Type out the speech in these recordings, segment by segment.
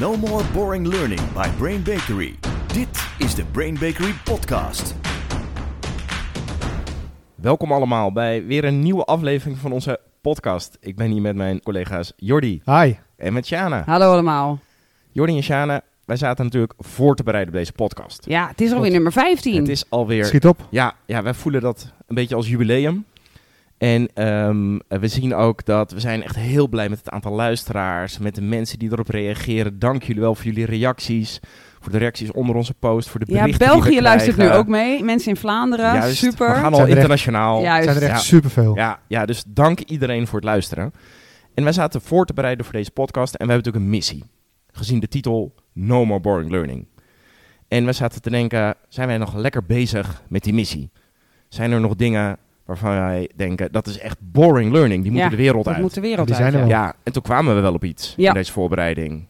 No more boring learning by Brain Bakery. Dit is de Brain Bakery podcast. Welkom allemaal bij weer een nieuwe aflevering van onze podcast. Ik ben hier met mijn collega's Jordi Hi. en met Shana. Hallo allemaal. Jordi en Shana, wij zaten natuurlijk voor te bereiden op deze podcast. Ja, het is alweer nummer 15. Het is alweer... Schiet op. Ja, ja, wij voelen dat een beetje als jubileum. En ehm, we zien ook dat we zijn echt heel blij met het aantal luisteraars, met de mensen die erop reageren. Dank jullie wel voor jullie reacties, voor de reacties onder onze post, voor de ja, berichten die we België luistert nu ook mee. Mensen in Vlaanderen. Juist, Super. we gaan al Zijn er echt- internationaal. Juist. zijn er echt Ja. superveel. Ja, ja, dus dank iedereen voor het luisteren. En wij zaten voor te bereiden voor deze podcast en we hebben natuurlijk een missie. Gezien de titel No More Boring Learning. En we zaten te denken, zijn wij nog lekker bezig met die missie? Zijn er nog dingen waarvan wij denken, dat is echt boring learning, die moeten Ja, de wereld Dat uit? moet de wereld Die uit. zijn er ja. wel. Ja, en toen kwamen we wel op iets Ja. in deze voorbereiding.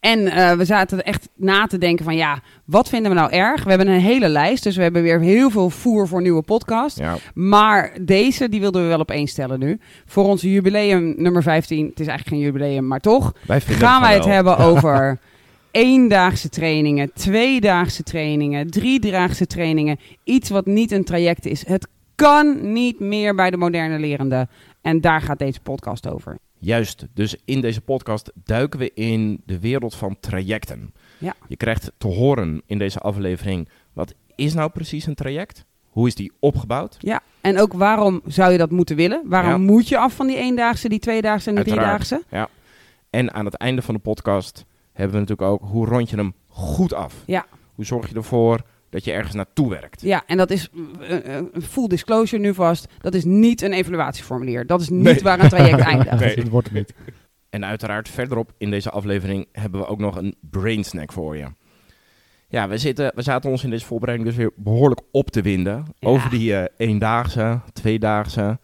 En eh, we zaten echt na te denken van ja, wat vinden we nou erg? We hebben een hele lijst, dus we hebben weer heel veel voer voor nieuwe podcast. Ja, Maar deze, die wilden we wel op één stellen nu. Voor ons jubileum nummer 15, het is eigenlijk geen jubileum, maar toch, wij gaan wij het wel. hebben over eendaagse trainingen, tweedaagse trainingen, driedaagse trainingen. Iets wat niet een traject is. Het kan niet meer bij de moderne lerende. En daar gaat deze podcast over. Juist, dus in deze podcast duiken we in de wereld van trajecten. Ja. Je krijgt te horen in deze aflevering, wat is nou precies een traject? Hoe is die opgebouwd? Ja, en ook waarom zou je dat moeten willen? Waarom Ja. moet je af van die eendaagse, die tweedaagse en de Uiteraard. driedaagse? Ja. En aan het einde van de podcast hebben we natuurlijk ook hoe rond je hem goed af. Ja. Hoe zorg je ervoor dat je ergens naartoe werkt? Ja, en dat is, eh, eh, full disclosure nu vast, dat is niet een evaluatieformulier. Dat is niet Nee. waar een traject eindigt. Nee. Dat wordt het niet. En uiteraard verderop in deze aflevering hebben we ook nog een brain snack voor je. Ja, we, zitten, we zaten ons in deze voorbereiding dus weer behoorlijk op te winden. Ja. Over die eh, eendaagse, tweedaagse.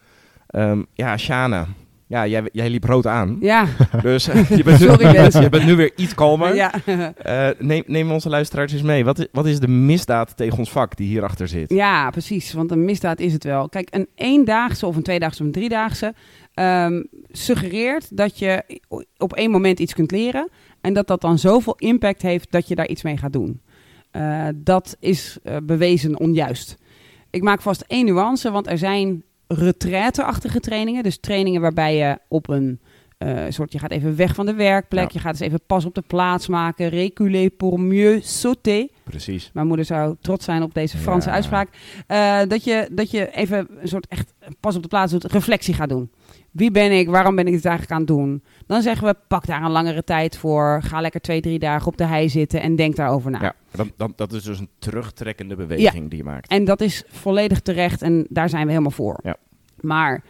Ehm, ja, Shana. Ja, jij, jij liep rood aan. Ja, Dus eh, je, bent, Sorry, mensen. je bent nu weer iets kalmer. ja. Eh, neem, neem onze luisteraars eens mee. Wat is, wat is de misdaad tegen ons vak die hierachter zit? Ja, precies. Want een misdaad is het wel. Kijk, een eendaagse of een tweedaagse of een driedaagse ehm, suggereert dat je op één moment iets kunt leren. En dat dat dan zoveel impact heeft dat je daar iets mee gaat doen. Eh, dat is bewezen onjuist. Ik maak vast één nuance, want er zijn retraite-achtige trainingen. Dus trainingen waarbij je op een eh, soort, je gaat even weg van de werkplek. Ja. Je gaat eens even pas op de plaats maken. Reculer pour mieux sauter. Precies. Mijn moeder zou trots zijn op deze Franse Ja. uitspraak. Eh, dat, je, dat je even een soort echt pas op de plaats doet, reflectie gaat doen. Wie ben ik? Waarom ben ik dit eigenlijk aan het doen? Dan zeggen we, pak daar een langere tijd voor. Ga lekker twee, drie dagen op de hei zitten en denk daarover na. Ja, dat, dat, dat is dus een terugtrekkende beweging die je maakt. En dat is volledig terecht en daar zijn we helemaal voor. Ja. Maar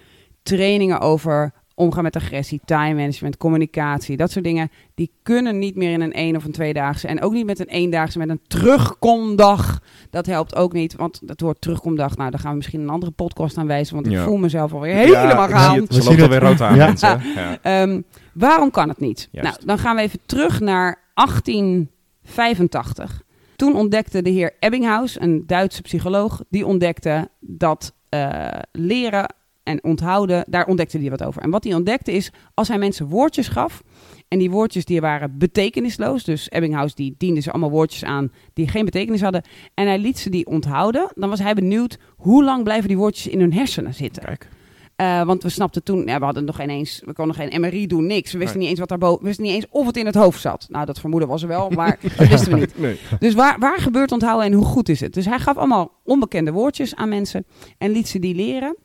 trainingen over omgaan met agressie, time management, communicatie, dat soort dingen, die kunnen niet meer in een één of een tweedaagse. En ook niet met een eendaagse, met een terugkomdag. Dat helpt ook niet, want het woord terugkomdag, nou, daar gaan we misschien een andere podcast aan wijzen, want ik Ja. voel mezelf alweer helemaal ja, gaan. Ze zien loopt alweer rood aan, Ja. mensen. Ja. Ehm, waarom kan het niet? Juist. Nou, dan gaan we even terug naar 1885. Toen ontdekte de heer Ebbinghaus, een Duitse psycholoog, die ontdekte dat eh, leren en onthouden, daar ontdekte hij wat over. En wat hij ontdekte is, als hij mensen woordjes gaf, en die woordjes die waren betekenisloos, dus Ebbinghaus die diende ze allemaal woordjes aan die geen betekenis hadden, en hij liet ze die onthouden, dan was hij benieuwd, hoe lang blijven die woordjes in hun hersenen zitten? Kijk. Eh, want we snapten toen, ja, we hadden nog geen eens, we konden geen MRI doen, niks. We wisten niet eens wat daarboven, we wisten niet eens of het in het hoofd zat. Nou, dat vermoeden was er wel, maar dat wisten we niet. Nee. Dus waar, waar gebeurt onthouden en hoe goed is het? Dus hij gaf allemaal onbekende woordjes aan mensen en liet ze die leren.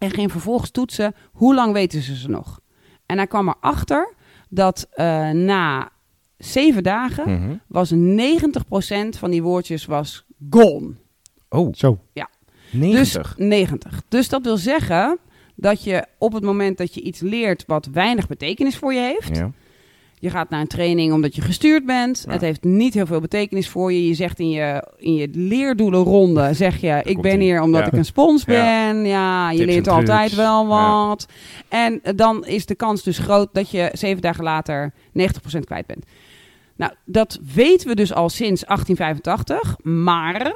En ging vervolgens toetsen, hoe lang weten ze ze nog? En hij kwam erachter dat eh, na zeven dagen Mhm. was 90% van die woordjes was gone. Oh, Zo. 90. Dus 90. Dus dat wil zeggen dat je op het moment dat je iets leert wat weinig betekenis voor je heeft. ja. Je gaat naar een training omdat je gestuurd bent. Ja. Het heeft niet heel veel betekenis voor je. Je zegt in je, in je leerdoelenronde, zeg je, ik ben ie. hier omdat Ja. ik een spons ben. Ja, je Tips leert altijd wel wat. En dan is de kans dus groot dat je zeven dagen later 90% kwijt bent. Nou, dat weten we dus al sinds 1885, maar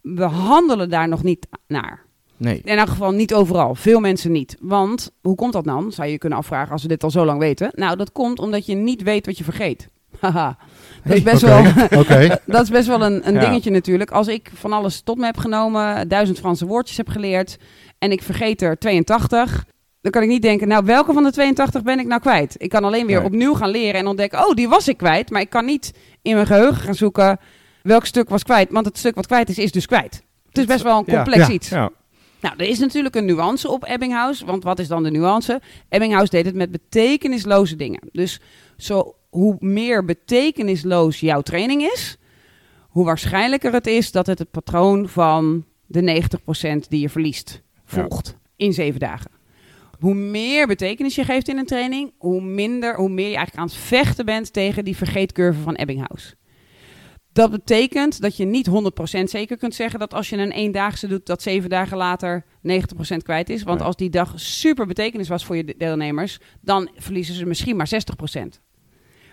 we handelen daar nog niet naar. Nee. In elk geval niet overal. Veel mensen niet. Want hoe komt dat dan? Zou je je kunnen afvragen als we dit al zo lang weten. Nou, dat komt omdat je niet weet wat je vergeet. Haha. Dat is Hey, best wel... Dat is best wel een, een Ja. dingetje natuurlijk. Als ik van alles tot me heb genomen, duizend Franse woordjes heb geleerd en ik vergeet er 82, dan kan ik niet denken, nou welke van de 82 ben ik nou kwijt? Ik kan alleen weer Nee. opnieuw gaan leren en ontdekken, oh die was ik kwijt, maar ik kan niet in mijn geheugen gaan zoeken welk stuk was kwijt, want het stuk wat kwijt is, is dus kwijt. Het is best wel een complex Ja. iets. Ja, Nou, er is natuurlijk een nuance op Ebbinghaus. Want wat is dan de nuance? Ebbinghaus deed het met betekenisloze dingen. Dus zo, hoe meer betekenisloos jouw training is, hoe waarschijnlijker het is dat het het patroon van de 90% die je verliest volgt in zeven dagen. Hoe meer betekenis je geeft in een training, hoe minder, hoe meer je eigenlijk aan het vechten bent tegen die vergeetcurve van Ebbinghaus. Dat betekent dat je niet 100% zeker kunt zeggen dat als je een eendaagse doet, dat zeven dagen later 90% kwijt is. Want als die dag super betekenis was voor je de- deelnemers, dan verliezen ze misschien maar 60%.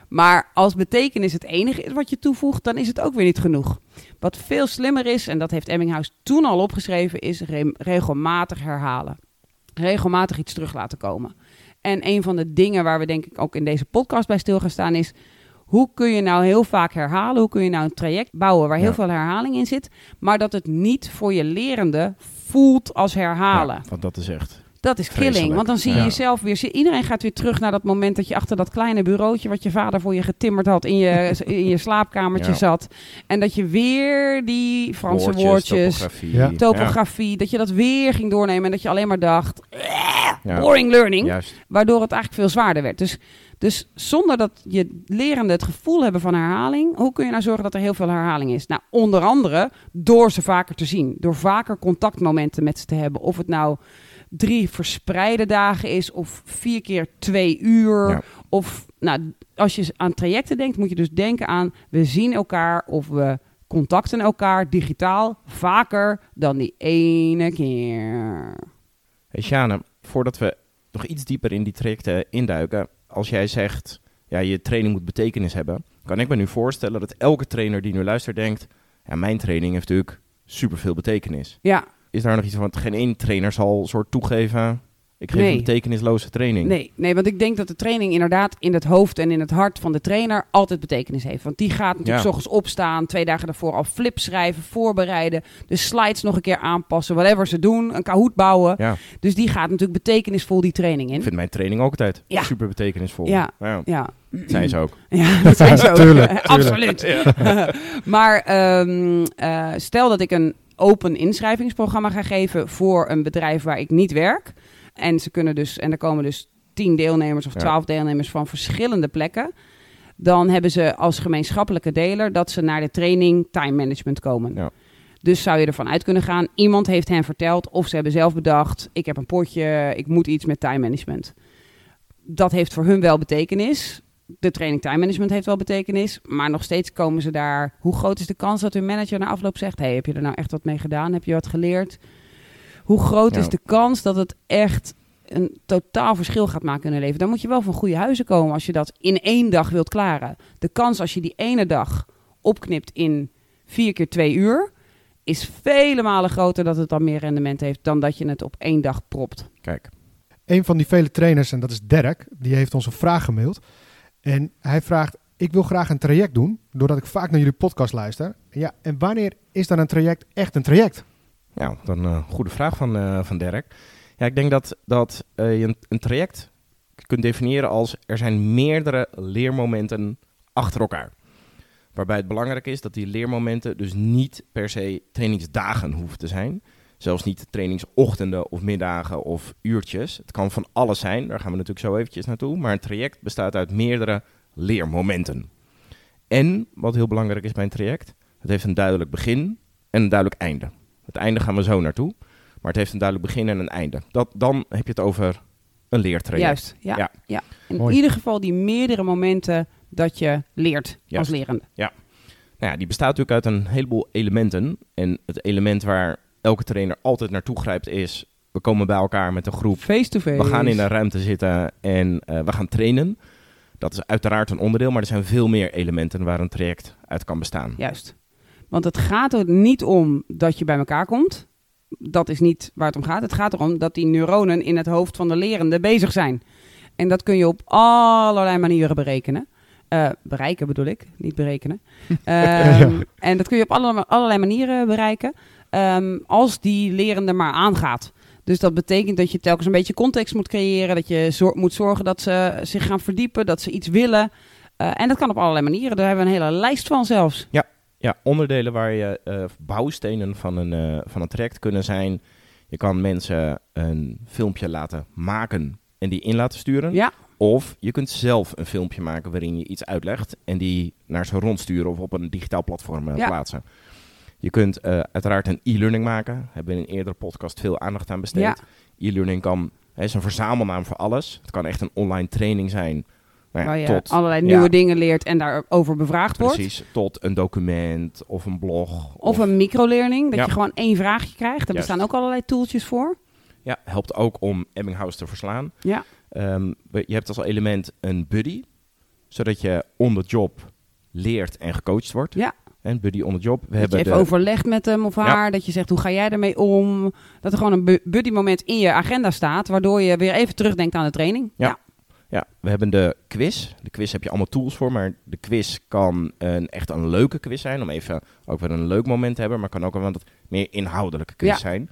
Maar als betekenis het enige is wat je toevoegt, dan is het ook weer niet genoeg. Wat veel slimmer is, en dat heeft Ebbinghaus toen al opgeschreven, is re- regelmatig herhalen. Regelmatig iets terug laten komen. En een van de dingen waar we denk ik ook in deze podcast bij stil gaan staan is... Hoe kun je nou heel vaak herhalen? Hoe kun je nou een traject bouwen waar heel Ja. veel herhaling in zit, maar dat het niet voor je lerende voelt als herhalen? Ja, want dat is echt... Dat is killing, Vreselijk. want dan zie je Ja. jezelf weer. Iedereen gaat weer terug naar dat moment dat je achter dat kleine bureautje wat je vader voor je getimmerd had in je, in je slaapkamertje Ja. zat. En dat je weer die Franse woordjes, woordjes, topografie. Ja. topografie, dat je dat weer ging doornemen en dat je alleen maar dacht, Ja, boring learning, Juist. waardoor het eigenlijk veel zwaarder werd. Dus, dus zonder dat je lerende het gevoel hebben van herhaling, hoe kun je nou zorgen dat er heel veel herhaling is? Nou, onder andere door ze vaker te zien, door vaker contactmomenten met ze te hebben. Of het nou drie verspreide dagen is, of vier keer twee uur. Ja. Of nou, als je aan trajecten denkt, moet je dus denken aan we zien elkaar of we contacten elkaar digitaal vaker dan die ene keer. Hey Sjane, voordat we nog iets dieper in die trajecten induiken, als jij zegt, ja, je training moet betekenis hebben, kan ik me nu voorstellen dat elke trainer die nu luistert denkt, ja, mijn training heeft natuurlijk superveel betekenis. Ja, Is daar nog iets van, want geen één trainer zal soort toegeven, ik geef Nee. een betekenisloze training. Nee, nee, want ik denk dat de training inderdaad in het hoofd en in het hart van de trainer altijd betekenis heeft. Want die gaat natuurlijk Ja. ochtends opstaan, twee dagen daarvoor al flip schrijven, voorbereiden, de slides nog een keer aanpassen, whatever ze doen, een kahoot bouwen. Ja, Dus die gaat natuurlijk betekenisvol die training in. ik vind mijn training ook altijd Ja. super betekenisvol. Ja. ja. Ja, Dat zijn ze ook. ja dat zijn. Tuurlijk, Eh, tuurlijk. Absoluut. maar ehm, eh, stel dat ik een open inschrijvingsprogramma ga geven voor een bedrijf waar ik niet werk. En ze kunnen dus, en er komen dus tien deelnemers of Ja. twaalf deelnemers van verschillende plekken. Dan hebben ze als gemeenschappelijke deler dat ze naar de training time management komen. Ja. Dus zou je ervan uit kunnen gaan, iemand heeft hen verteld of ze hebben zelf bedacht, ik heb een potje, ik moet iets met time management. Dat heeft voor hun wel betekenis. De training time management heeft wel betekenis, maar nog steeds komen ze daar. Hoe groot is de kans dat hun manager na afloop zegt: Hey, heb je er nou echt wat mee gedaan? Heb je wat geleerd? Hoe groot Ja. is de kans dat het echt een totaal verschil gaat maken in hun leven? Dan moet je wel van goede huizen komen als je dat in één dag wilt klaren. De kans als je die ene dag opknipt in vier keer twee uur, is vele malen groter dat het dan meer rendement heeft dan dat je het op één dag propt. Kijk, Een van die vele trainers, en dat is Dirk, die heeft ons een vraag gemaild. En hij vraagt, ik wil graag een traject doen, doordat ik vaak naar jullie podcast luister. Ja, en wanneer is dan een traject echt een traject? Ja, dan een goede vraag van, eh, van Dirk. Ja, ik denk dat, dat eh, je een, een traject kunt definiëren als er zijn meerdere leermomenten achter elkaar. Waarbij het belangrijk is dat die leermomenten dus niet per se trainingsdagen hoeven te zijn. Zelfs niet trainingsochtenden of middagen of uurtjes. Het kan van alles zijn, daar gaan we natuurlijk zo eventjes naartoe. Maar een traject bestaat uit meerdere leermomenten. En, wat heel belangrijk is bij een traject, het heeft een duidelijk begin en een duidelijk einde. Het einde gaan we zo naartoe. Maar het heeft een duidelijk begin en een einde. Dat, dan heb je het over een leertraject. Juist, ja. Ja. ja. In Mooi. ieder geval die meerdere momenten dat je leert als lerende. Nou ja, die bestaat natuurlijk uit een heleboel elementen. En het element waar elke trainer altijd naartoe grijpt is... we komen bij elkaar met een groep. Face-to-face. We gaan in een ruimte zitten en eh, we gaan trainen. Dat is uiteraard een onderdeel, maar er zijn veel meer elementen waar een traject uit kan bestaan. Juist. Want het gaat er niet om dat je bij elkaar komt. Dat is niet waar het om gaat. Het gaat erom dat die neuronen in het hoofd van de lerende bezig zijn. En dat kun je op allerlei manieren berekenen. Eh, bereiken bedoel ik, niet berekenen. Ehm, En dat kun je op alle, allerlei manieren bereiken. Ehm, als die lerende maar aangaat. Dus dat betekent dat je telkens een beetje context moet creëren. Dat je zor- moet zorgen dat ze zich gaan verdiepen, dat ze iets willen. Eh, en dat kan op allerlei manieren. Daar hebben we een hele lijst van zelfs. Ja, onderdelen waar je eh, bouwstenen van een, eh, van een traject kunnen zijn. Je kan mensen een filmpje laten maken en die in laten sturen. Ja, Of je kunt zelf een filmpje maken waarin je iets uitlegt en die naar ze rondsturen of op een digitaal platform Ja. plaatsen. Je kunt eh, uiteraard een e-learning maken. Daar hebben we in een eerdere podcast veel aandacht aan besteed. Ja. E-learning kan, hè, is een verzamelnaam voor alles. Het kan echt een online training zijn. Nou ja, waar je tot, allerlei ja, nieuwe dingen leert en daarover bevraagd wordt. Precies, tot een document of een blog. Of een microlearning, dat je gewoon één vraagje krijgt. Daar Juist. bestaan ook allerlei tooltjes voor. Ja, helpt ook om Ebbinghaus te verslaan. Ja, Ehm, je hebt als element een buddy, zodat je on the job leert en gecoacht wordt. Ja. En buddy on the job. We dat je hebben even de, overlegt met hem of haar. Dat je zegt, hoe ga jij ermee om? Dat er gewoon een bu- buddy moment in je agenda staat. Waardoor je weer even terugdenkt aan de training. Ja. ja, we hebben de quiz. De quiz heb je allemaal tools voor, maar de quiz kan een, echt een leuke quiz zijn. Om even ook weer een leuk moment te hebben, maar kan ook een wat meer inhoudelijke quiz Ja. zijn.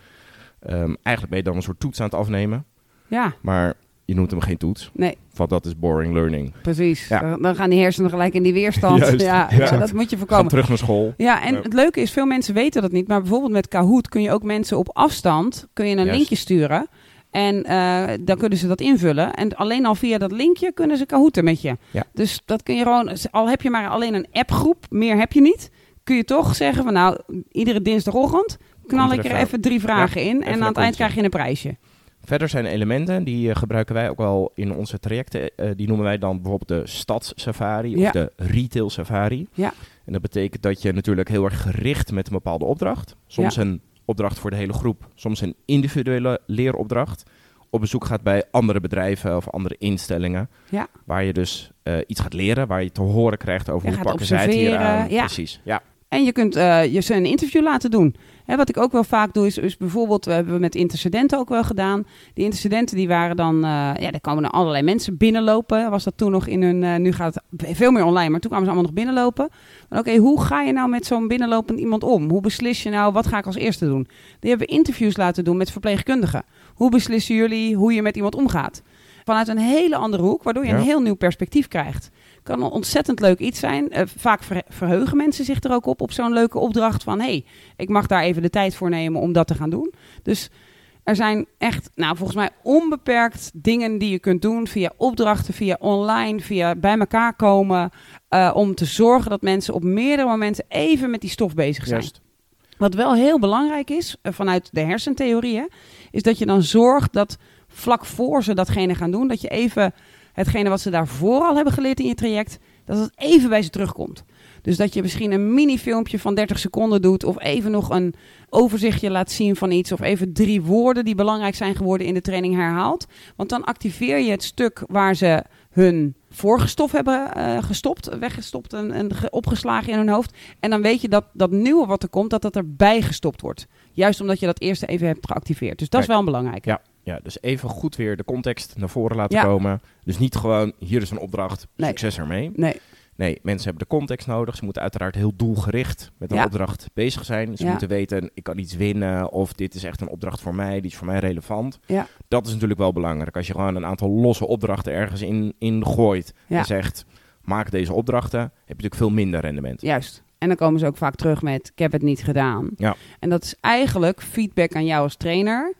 Ehm, eigenlijk ben je dan een soort toets aan het afnemen, Ja, maar je noemt hem geen toets, nee, want dat is boring learning. precies. Ja. Dan- gaan die hersenen gelijk in die weerstand. Juist, ja, dat moet je Gaan voorkomen. terug naar school. Ja, en het leuke is, veel mensen weten dat niet. Maar bijvoorbeeld met Kahoot kun je ook mensen op afstand kun je een Juist. linkje sturen. En eh, dan kunnen ze dat invullen. En alleen al via dat linkje kunnen ze kahooten met je. Ja. Dus dat kun je gewoon, al heb je maar alleen een appgroep, meer heb je niet. Kun je toch zeggen van nou, iedere dinsdagochtend knal ik er even- drie vragen in. En aan het eind krijg je een prijsje. Verder zijn elementen, die eh, gebruiken wij ook wel in onze trajecten. eh, die noemen wij dan bijvoorbeeld de stadssafari Ja. of de retail safari. Ja. En dat betekent dat je natuurlijk heel erg gericht met een bepaalde opdracht. Soms een opdracht voor de hele groep, soms een individuele leeropdracht. Op bezoek gaat bij andere bedrijven of andere instellingen. Ja. Waar je dus eh, iets gaat leren, waar je te horen krijgt over Je hoe pakken zij het hier aan. ja. Precies, ja. En je kunt eh, je ze een interview laten doen. Hè, wat ik ook wel vaak doe, is, is bijvoorbeeld, we hebben met intercedenten ook wel gedaan. Die intercedenten die waren dan, eh, ja, daar kwamen er allerlei mensen binnenlopen. Was dat toen nog in hun, eh, nu gaat het veel meer online, maar toen kwamen ze allemaal nog binnenlopen. Oké, hoe ga je nou met zo'n binnenlopend iemand om? Hoe beslis je nou, wat ga ik als eerste doen? Die hebben interviews laten doen met verpleegkundigen. Hoe beslissen jullie hoe je met iemand omgaat? Vanuit een hele andere hoek, waardoor je Ja. een heel nieuw perspectief krijgt kan een ontzettend leuk iets zijn. Eh, vaak ver- verheugen mensen zich er ook op, op zo'n leuke opdracht van... hé, hey, ik mag daar even de tijd voor nemen om dat te gaan doen. Dus er zijn echt, nou volgens mij onbeperkt dingen die je kunt doen... via opdrachten, via online, via bij elkaar komen... eh, om te zorgen dat mensen op meerdere momenten even met die stof bezig zijn. Wat wel heel belangrijk is, eh, vanuit de hersentheorieën... is dat je dan zorgt dat vlak voor ze datgene gaan doen... dat je even hetgene wat ze daarvoor al hebben geleerd in je traject, dat het even bij ze terugkomt. Dus dat je misschien een mini-filmpje van 30 seconden doet, of even nog een overzichtje laat zien van iets, of even drie woorden die belangrijk zijn geworden in de training herhaalt. Want dan activeer je het stuk waar ze hun vorige stof hebben eh, gestopt, weggestopt en, en ge- opgeslagen in hun hoofd. En dan weet je dat dat nieuwe wat er komt, dat dat erbij gestopt wordt. Juist omdat je dat eerste even hebt geactiveerd. Dus dat is wel belangrijk. Ja, ja, dus even goed weer de context naar voren laten Ja. komen. Dus niet gewoon, hier is een opdracht, Nee. succes ermee. Nee, Nee, mensen hebben de context nodig. Ze moeten uiteraard heel doelgericht met een Ja. opdracht bezig zijn. Ze Ja. moeten weten, ik kan iets winnen of dit is echt een opdracht voor mij, die is voor mij relevant. Ja. Dat is natuurlijk wel belangrijk. Als je gewoon een aantal losse opdrachten ergens in, in gooit en zegt, maak deze opdrachten, heb je natuurlijk veel minder rendement. Juist. En dan komen ze ook vaak terug met: Ik heb het niet gedaan. Ja. En dat is eigenlijk feedback aan jou als trainer.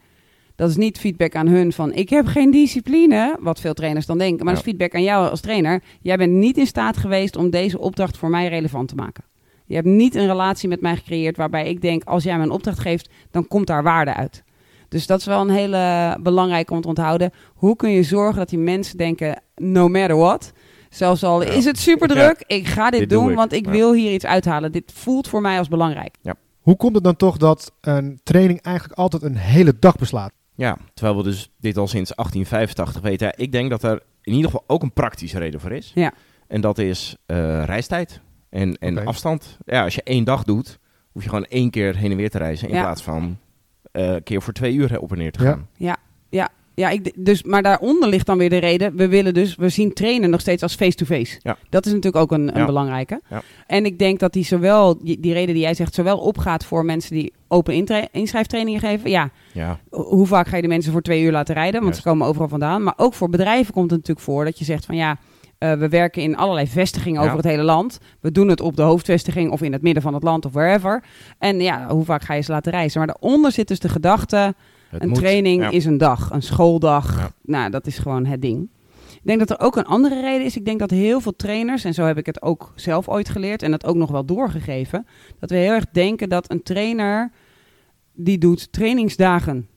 Dat is niet feedback aan hun van: Ik heb geen discipline. Wat veel trainers dan denken. Maar dat is feedback aan jou als trainer. Jij bent niet in staat geweest om deze opdracht voor mij relevant te maken. Je hebt niet een relatie met mij gecreëerd waarbij ik denk: Als jij me een opdracht geeft, dan komt daar waarde uit. Dus dat is wel een hele belangrijke om te onthouden. Hoe kun je zorgen dat die mensen denken: No matter what. Zelfs al Ja. is het super druk, ik ga dit, Dit doe doen, ik. want ik Ja. wil hier iets uithalen. Dit voelt voor mij als belangrijk. Hoe komt het dan toch dat een training eigenlijk altijd een hele dag beslaat? Ja, terwijl we dus dit al sinds 1885 weten. Ja, ik denk dat er in ieder geval ook een praktische reden voor is. Ja. En dat is eh, reistijd en, en afstand. Ja, als je één dag doet, hoef je gewoon één keer heen en weer te reizen. In Ja. plaats van eh, een keer voor twee uur op en neer te Ja. gaan. Ja, ik, d- dus, maar daaronder ligt dan weer de reden. We willen dus, we zien trainen nog steeds als face-to-face. Ja. Dat is natuurlijk ook een, een Ja. belangrijke. Ja. En ik denk dat die zowel, die, die reden die jij zegt, zowel opgaat voor mensen die open inschrijftrainingen geven. Ja, Ja, ho- hoe vaak ga je de mensen voor twee uur laten rijden? Want Juist. ze komen overal vandaan. Maar ook voor bedrijven komt het natuurlijk voor dat je zegt van ja, eh, we werken in allerlei vestigingen Ja. over het hele land. We doen het op de hoofdvestiging of in het midden van het land of wherever. En ja, hoe vaak ga je ze laten reizen? Maar daaronder zit dus de gedachte, het een moet. training Ja. is een dag, een schooldag. Ja. Nou, dat is gewoon het ding. Ik denk dat er ook een andere reden is. Ik denk dat heel veel trainers, en zo heb ik het ook zelf ooit geleerd en dat ook nog wel doorgegeven, dat we heel erg denken dat een trainer die doet trainingsdagen.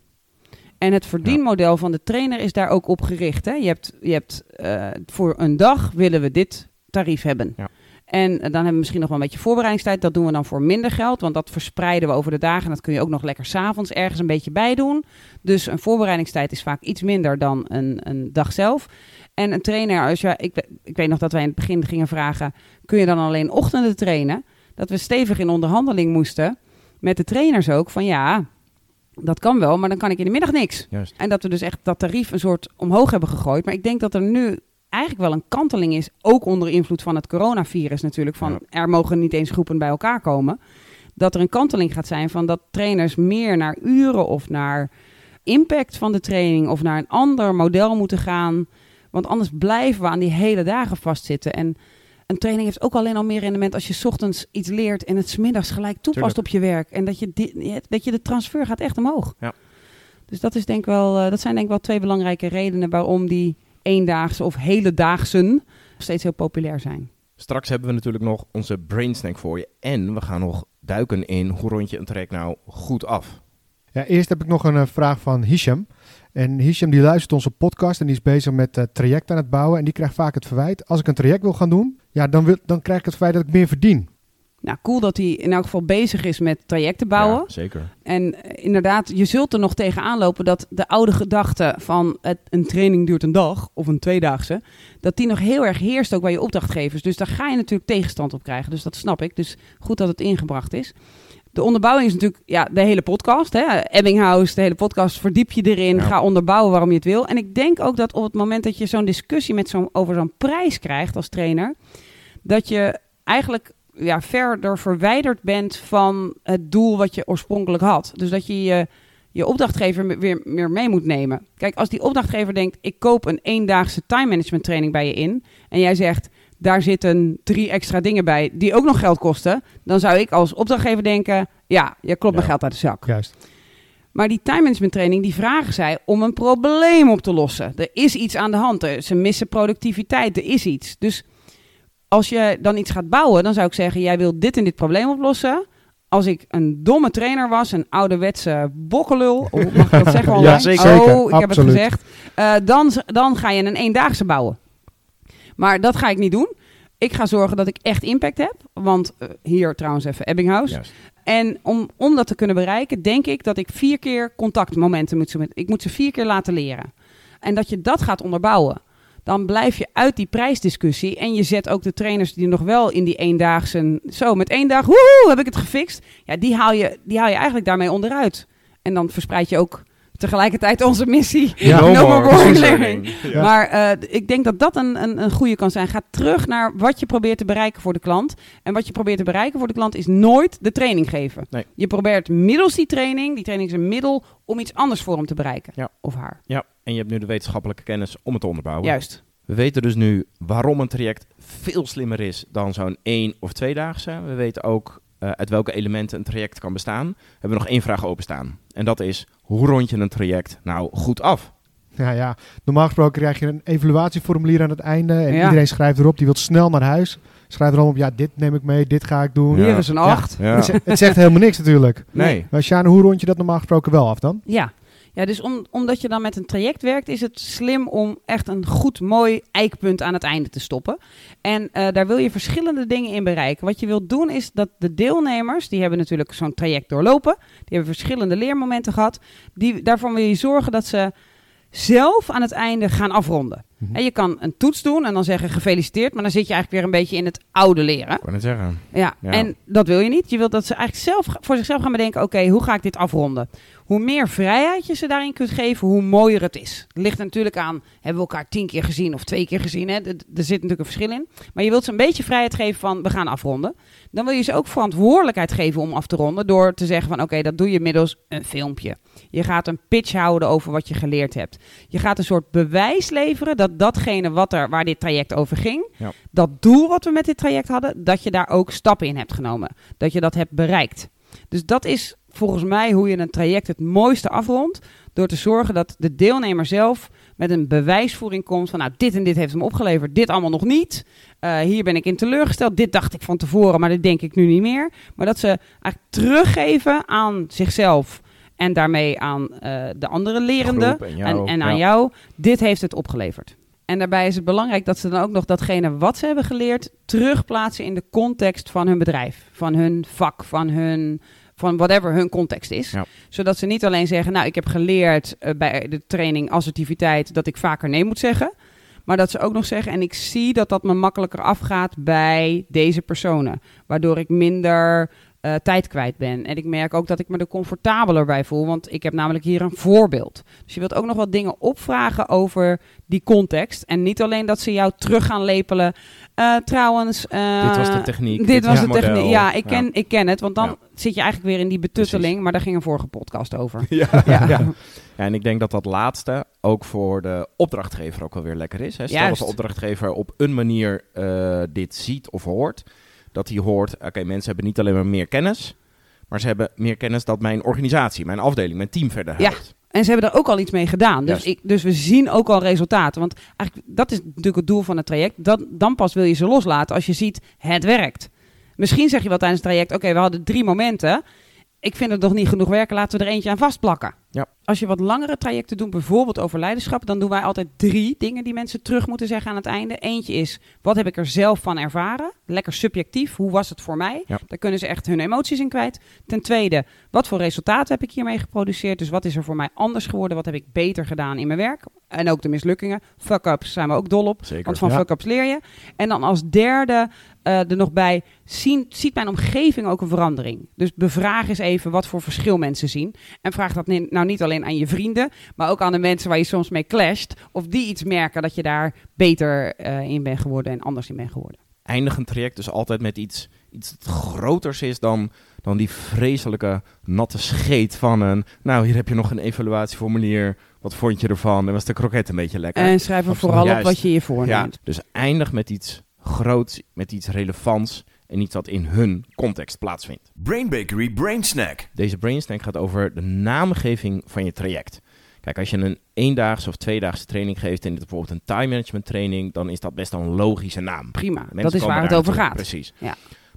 En het verdienmodel van de trainer is daar ook op gericht. Hè? Je hebt, je hebt eh, voor een dag willen we dit tarief hebben. Ja. En eh, dan hebben we misschien nog wel een beetje voorbereidingstijd. Dat doen we dan voor minder geld, want dat verspreiden we over de dagen. En dat kun je ook nog lekker s'avonds ergens een beetje bij doen. Dus een voorbereidingstijd is vaak iets minder dan een, een dag zelf. En een trainer, als je, ik, ik weet nog dat wij in het begin gingen vragen: kun je dan alleen ochtenden trainen? Dat we stevig in onderhandeling moesten met de trainers ook van ja, dat kan wel, maar dan kan ik in de middag niks. Juist. En dat we dus echt dat tarief een soort omhoog hebben gegooid. Maar ik denk dat er nu eigenlijk wel een kanteling is, ook onder invloed van het coronavirus natuurlijk, van Ja. er mogen niet eens groepen bij elkaar komen. Dat er een kanteling gaat zijn van dat trainers meer naar uren of naar impact van de training of naar een ander model moeten gaan. Want anders blijven we aan die hele dagen vastzitten. En een training heeft ook alleen al meer rendement als je 's ochtends iets leert en het 's middags gelijk toepast Tuurlijk. op je werk. En dat je, di- dat je de transfer gaat echt omhoog. Ja. Dus dat, is denk ik wel, eh, dat zijn denk ik wel twee belangrijke redenen waarom die eendaagse of hele daagsen nog steeds heel populair zijn. Straks hebben we natuurlijk nog onze brain snack voor je. En we gaan nog duiken in hoe rond je een traject nou goed af. Ja, eerst heb ik nog een eh, vraag van Hisham. En Hisham die luistert onze podcast en die is bezig met eh traject aan het bouwen. En die krijgt vaak het verwijt, als ik een traject wil gaan doen, ja, dan, wil, dan krijg ik het verwijt dat ik meer verdien. Nou, cool dat hij in elk geval bezig is met trajecten bouwen. Ja, zeker. En eh, inderdaad, je zult er nog tegenaan lopen dat de oude gedachte van het, een training duurt een dag of een tweedaagse, dat die nog heel erg heerst ook bij je opdrachtgevers. Dus daar ga je natuurlijk tegenstand op krijgen. Dus dat snap ik. Dus goed dat het ingebracht is. De onderbouwing is natuurlijk ja, de hele podcast. Hè? Ebbinghaus, de hele podcast. Verdiep je erin. Ja. Ga onderbouwen waarom je het wil. En ik denk ook dat op het moment dat je zo'n discussie met zo'n over zo'n prijs krijgt als trainer, dat je eigenlijk ja, verder verwijderd bent van het doel wat je oorspronkelijk had. Dus dat je je, je opdrachtgever weer meer mee moet nemen. Kijk, als die opdrachtgever denkt, ik koop een eendaagse time management training bij je in. En jij zegt, daar zitten drie extra dingen bij die ook nog geld kosten. Dan zou ik als opdrachtgever denken, ja, je klopt mijn geld uit de zak. Juist. Maar die time management training, die vragen zij om een probleem op te lossen. Er is iets aan de hand. Ze missen productiviteit. Er is iets. Dus als je dan iets gaat bouwen, dan zou ik zeggen: jij wilt dit en dit probleem oplossen. Als ik een domme trainer was, een ouderwetse bokkelul, oh, mag ik dat zeggen? Ja, online? zeker. Oh, ik heb het gezegd. Eh, dan, dan ga je een eendaagse bouwen. Maar dat ga ik niet doen. Ik ga zorgen dat ik echt impact heb. Want eh, hier trouwens even Ebbinghaus. Juist. En om, om dat te kunnen bereiken, denk ik dat ik vier keer contactmomenten moet ze, ik moet ze vier keer laten leren. En dat je dat gaat onderbouwen. Dan blijf je uit die prijsdiscussie. En je zet ook de trainers die nog wel in die eendaagse. Zo, met één dag, woehoe, heb ik het gefixt. Ja, die haal, je, die haal je eigenlijk daarmee onderuit. En dan verspreid je ook tegelijkertijd onze missie. Ja. no, No more more boring boring learning. Ja. Maar eh, ik denk dat dat een, een, een goede kan zijn. Ga terug naar wat je probeert te bereiken voor de klant. En wat je probeert te bereiken voor de klant is nooit de training geven. Nee. Je probeert middels die training, die training is een middel om iets anders voor hem te bereiken. Ja. Of haar. Ja, en je hebt nu de wetenschappelijke kennis om het te onderbouwen. Juist. We weten dus nu waarom een traject veel slimmer is dan zo'n één- of tweedaagse. We weten ook eh, uit welke elementen een traject kan bestaan. We hebben nog één vraag openstaan. En dat is, hoe rond je een traject nou goed af? Ja, ja. Normaal gesproken krijg je een evaluatieformulier aan het einde. En Ja. iedereen schrijft erop, die wil snel naar huis. Schrijft erom op, ja, dit neem ik mee, dit ga ik doen. Ja. Hier is een acht. Ja. Het, zegt, het zegt helemaal niks natuurlijk. Nee. Maar Sjane, hoe rond je dat normaal gesproken wel af dan? Ja. Ja, dus om, omdat je dan met een traject werkt, is het slim om echt een goed, mooi eikpunt aan het einde te stoppen. En eh, daar wil je verschillende dingen in bereiken. Wat je wilt doen is dat de deelnemers, die hebben natuurlijk zo'n traject doorlopen, die hebben verschillende leermomenten gehad. Die, daarvan wil je zorgen dat ze zelf aan het einde gaan afronden. Mhm. En je kan een toets doen en dan zeggen gefeliciteerd, maar dan zit je eigenlijk weer een beetje in het oude leren. Ik wou net zeggen. Ja, Ja. en dat wil je niet. Je wilt dat ze eigenlijk zelf voor zichzelf gaan bedenken: oké, hoe ga ik dit afronden? Hoe meer vrijheid je ze daarin kunt geven, hoe mooier het is. Het ligt natuurlijk aan: hebben we elkaar tien keer gezien of twee keer gezien? Hè? Er er zit natuurlijk een verschil in. Maar je wilt ze een beetje vrijheid geven van: we gaan afronden. Dan wil je ze ook verantwoordelijkheid geven om af te ronden. Door te zeggen: van oké, dat doe je middels een filmpje. Je gaat een pitch houden over wat je geleerd hebt. Je gaat een soort bewijs leveren dat datgene wat er, waar dit traject over ging, Ja. dat doel wat we met dit traject hadden, dat je daar ook stappen in hebt genomen. Dat je dat hebt bereikt. Dus dat is volgens mij hoe je een traject het mooiste afrondt. Door te zorgen dat de deelnemer zelf met een bewijsvoering komt van nou, dit en dit heeft hem opgeleverd, dit allemaal nog niet. Eh, hier ben ik in teleurgesteld, dit dacht ik van tevoren, maar dit denk ik nu niet meer. Maar dat ze eigenlijk teruggeven aan zichzelf en daarmee aan eh, de andere lerenden en en, en aan ja. jou, dit heeft het opgeleverd. En daarbij is het belangrijk dat ze dan ook nog datgene wat ze hebben geleerd terugplaatsen in de context van hun bedrijf, van hun vak, van hun van whatever hun context is. Ja. Zodat ze niet alleen zeggen, nou ik heb geleerd eh, bij de training assertiviteit dat ik vaker nee moet zeggen. Maar dat ze ook nog zeggen, en ik zie dat dat me makkelijker afgaat bij deze personen. Waardoor ik minder eh, tijd kwijt ben. En ik merk ook dat ik me er comfortabeler bij voel. Want ik heb namelijk hier een voorbeeld. Dus je wilt ook nog wat dingen opvragen over die context. En niet alleen dat ze jou terug gaan lepelen. Eh, trouwens. eh, Dit was de techniek. Dit, was model. Ja, ik ken, Ik ken het. Want dan Ja. zit je eigenlijk weer in die betutteling. Maar daar ging een vorige podcast over. Ja. Ja. Ja, en ik denk dat dat laatste ook voor de opdrachtgever ook wel weer lekker is. Hè? Stel Juist. dat de opdrachtgever op een manier dit ziet of hoort. Dat hij hoort, oké, mensen hebben niet alleen maar meer kennis. Maar ze hebben meer kennis dat mijn organisatie, mijn afdeling, mijn team verder Ja. helpt. En ze hebben er ook al iets mee gedaan. Dus, ik, dus we zien ook al resultaten. Want eigenlijk, dat is natuurlijk het doel van het traject. Dat, dan pas wil je ze loslaten als je ziet, het werkt. Misschien zeg je wel tijdens het traject, oké, we hadden drie momenten. Ik vind het nog niet genoeg werken, laten we er eentje aan vastplakken. Ja. Als je wat langere trajecten doet, bijvoorbeeld over leiderschap, dan doen wij altijd drie dingen die mensen terug moeten zeggen aan het einde. Eentje is, wat heb ik er zelf van ervaren? Lekker subjectief, hoe was het voor mij? Ja. Daar kunnen ze echt hun emoties in kwijt. Ten tweede, wat voor resultaten heb ik hiermee geproduceerd? Dus wat is er voor mij anders geworden? Wat heb ik beter gedaan in mijn werk? En ook de mislukkingen. Fuck-ups zijn we ook dol op. Zeker. Want van Ja. fuck-ups leer je. En dan als derde eh, er nog bij, zien, ziet mijn omgeving ook een verandering? Dus bevraag eens even wat voor verschil mensen zien. En vraag dat nou niet alleen aan je vrienden, maar ook aan de mensen waar je soms mee clasht. Of die iets merken dat je daar beter eh, in bent geworden en anders in bent geworden. Eindig een traject dus altijd met iets, iets dat groters is dan, dan die vreselijke natte scheet van een... Nou, hier heb je nog een evaluatieformulier. Wat vond je ervan? En was de kroket een beetje lekker? En schrijf er vooral op wat je je Ja, voorneemt. dus eindig met iets groots, met iets relevants en iets dat in hun context plaatsvindt. Brain Bakery Brain Snack. Deze brainsnack gaat over de naamgeving van je traject. Kijk, als je een eendaagse of tweedaagse training geeft en bijvoorbeeld een time management training, dan is dat best wel een logische naam. Prima, Mensen dat is waar het over gaat. Precies. Ja.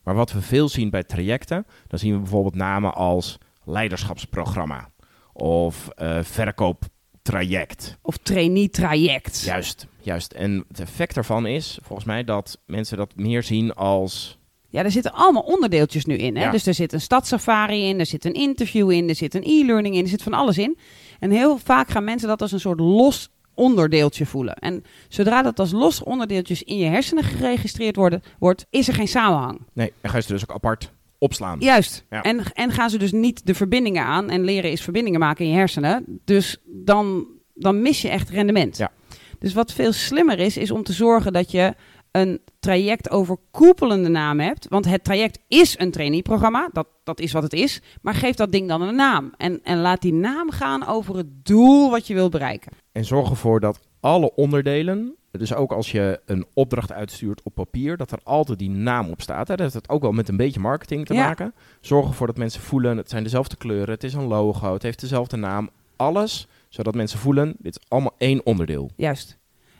Maar wat we veel zien bij trajecten, dan zien we bijvoorbeeld namen als leiderschapsprogramma of eh, verkooptraject. Of trainee-traject. Juist, juist. En het effect daarvan is volgens mij dat mensen dat meer zien als Ja, er zitten allemaal onderdeeltjes nu in. Hè? Ja. Dus er zit een stadssafari in, er zit een interview in, er zit een e-learning in, er zit van alles in. En heel vaak gaan mensen dat als een soort los onderdeeltje voelen. En zodra dat als los onderdeeltjes in je hersenen geregistreerd worden, wordt, is er geen samenhang. Nee, en ga je ze dus ook apart opslaan. Juist. Ja. En, en gaan ze dus niet de verbindingen aan. En leren is verbindingen maken in je hersenen. Dus dan, dan mis je echt rendement. Ja. Dus wat veel slimmer is, is om te zorgen dat je een traject overkoepelende naam hebt. Want het traject is een traineeprogramma. Dat, dat is wat het is. Maar geef dat ding dan een naam. En, en laat die naam gaan over het doel wat je wilt bereiken. En zorg ervoor dat alle onderdelen, dus ook als je een opdracht uitstuurt op papier, dat er altijd die naam op staat. Hè. Dat heeft het ook wel met een beetje marketing te Ja. maken. Zorg ervoor dat mensen voelen, het zijn dezelfde kleuren, het is een logo, het heeft dezelfde naam. Alles, zodat mensen voelen, dit is allemaal één onderdeel. Juist.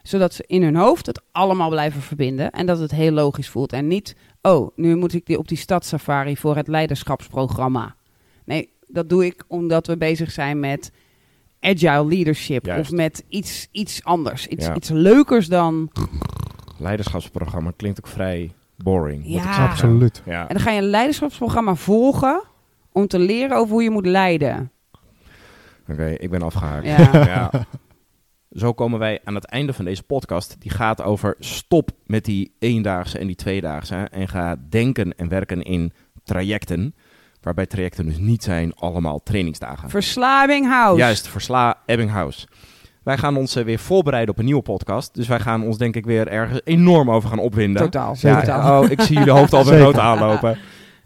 Zodat ze in hun hoofd het allemaal blijven verbinden. En dat het heel logisch voelt. En niet, oh, nu moet ik die op die stadssafari voor het leiderschapsprogramma. Nee, dat doe ik omdat we bezig zijn met agile leadership. Juist. Of met iets, iets anders. Iets, Ja. iets leukers dan... Leiderschapsprogramma klinkt ook vrij boring. Ja. Absoluut. Ja. En dan ga je een leiderschapsprogramma volgen om te leren over hoe je moet leiden. Oké, ik ben afgehaakt. Ja. ja. Zo komen wij aan het einde van deze podcast. Die gaat over stop met die eendaagse en die tweedaagse. En ga denken en werken in trajecten. Waarbij trajecten dus niet zijn allemaal trainingsdagen. Verslaving house. Juist, versla Ebbinghaus. Wij gaan ons eh, weer voorbereiden op een nieuwe podcast. Dus wij gaan ons denk ik weer ergens enorm over gaan opwinden. Totaal. Totaal. Oh, ik zie jullie hoofd al weer rood aanlopen.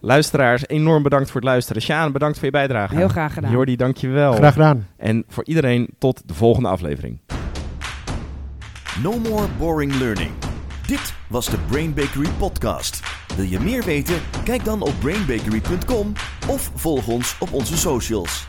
Luisteraars, enorm bedankt voor het luisteren. Sjaan, bedankt voor je bijdrage. Heel graag gedaan. Jordi, dankjewel. Graag gedaan. En voor iedereen tot de volgende aflevering. No more boring learning. Dit was de Brain Bakery podcast. Wil je meer weten? Kijk dan op brainbakery.com of volg ons op onze socials.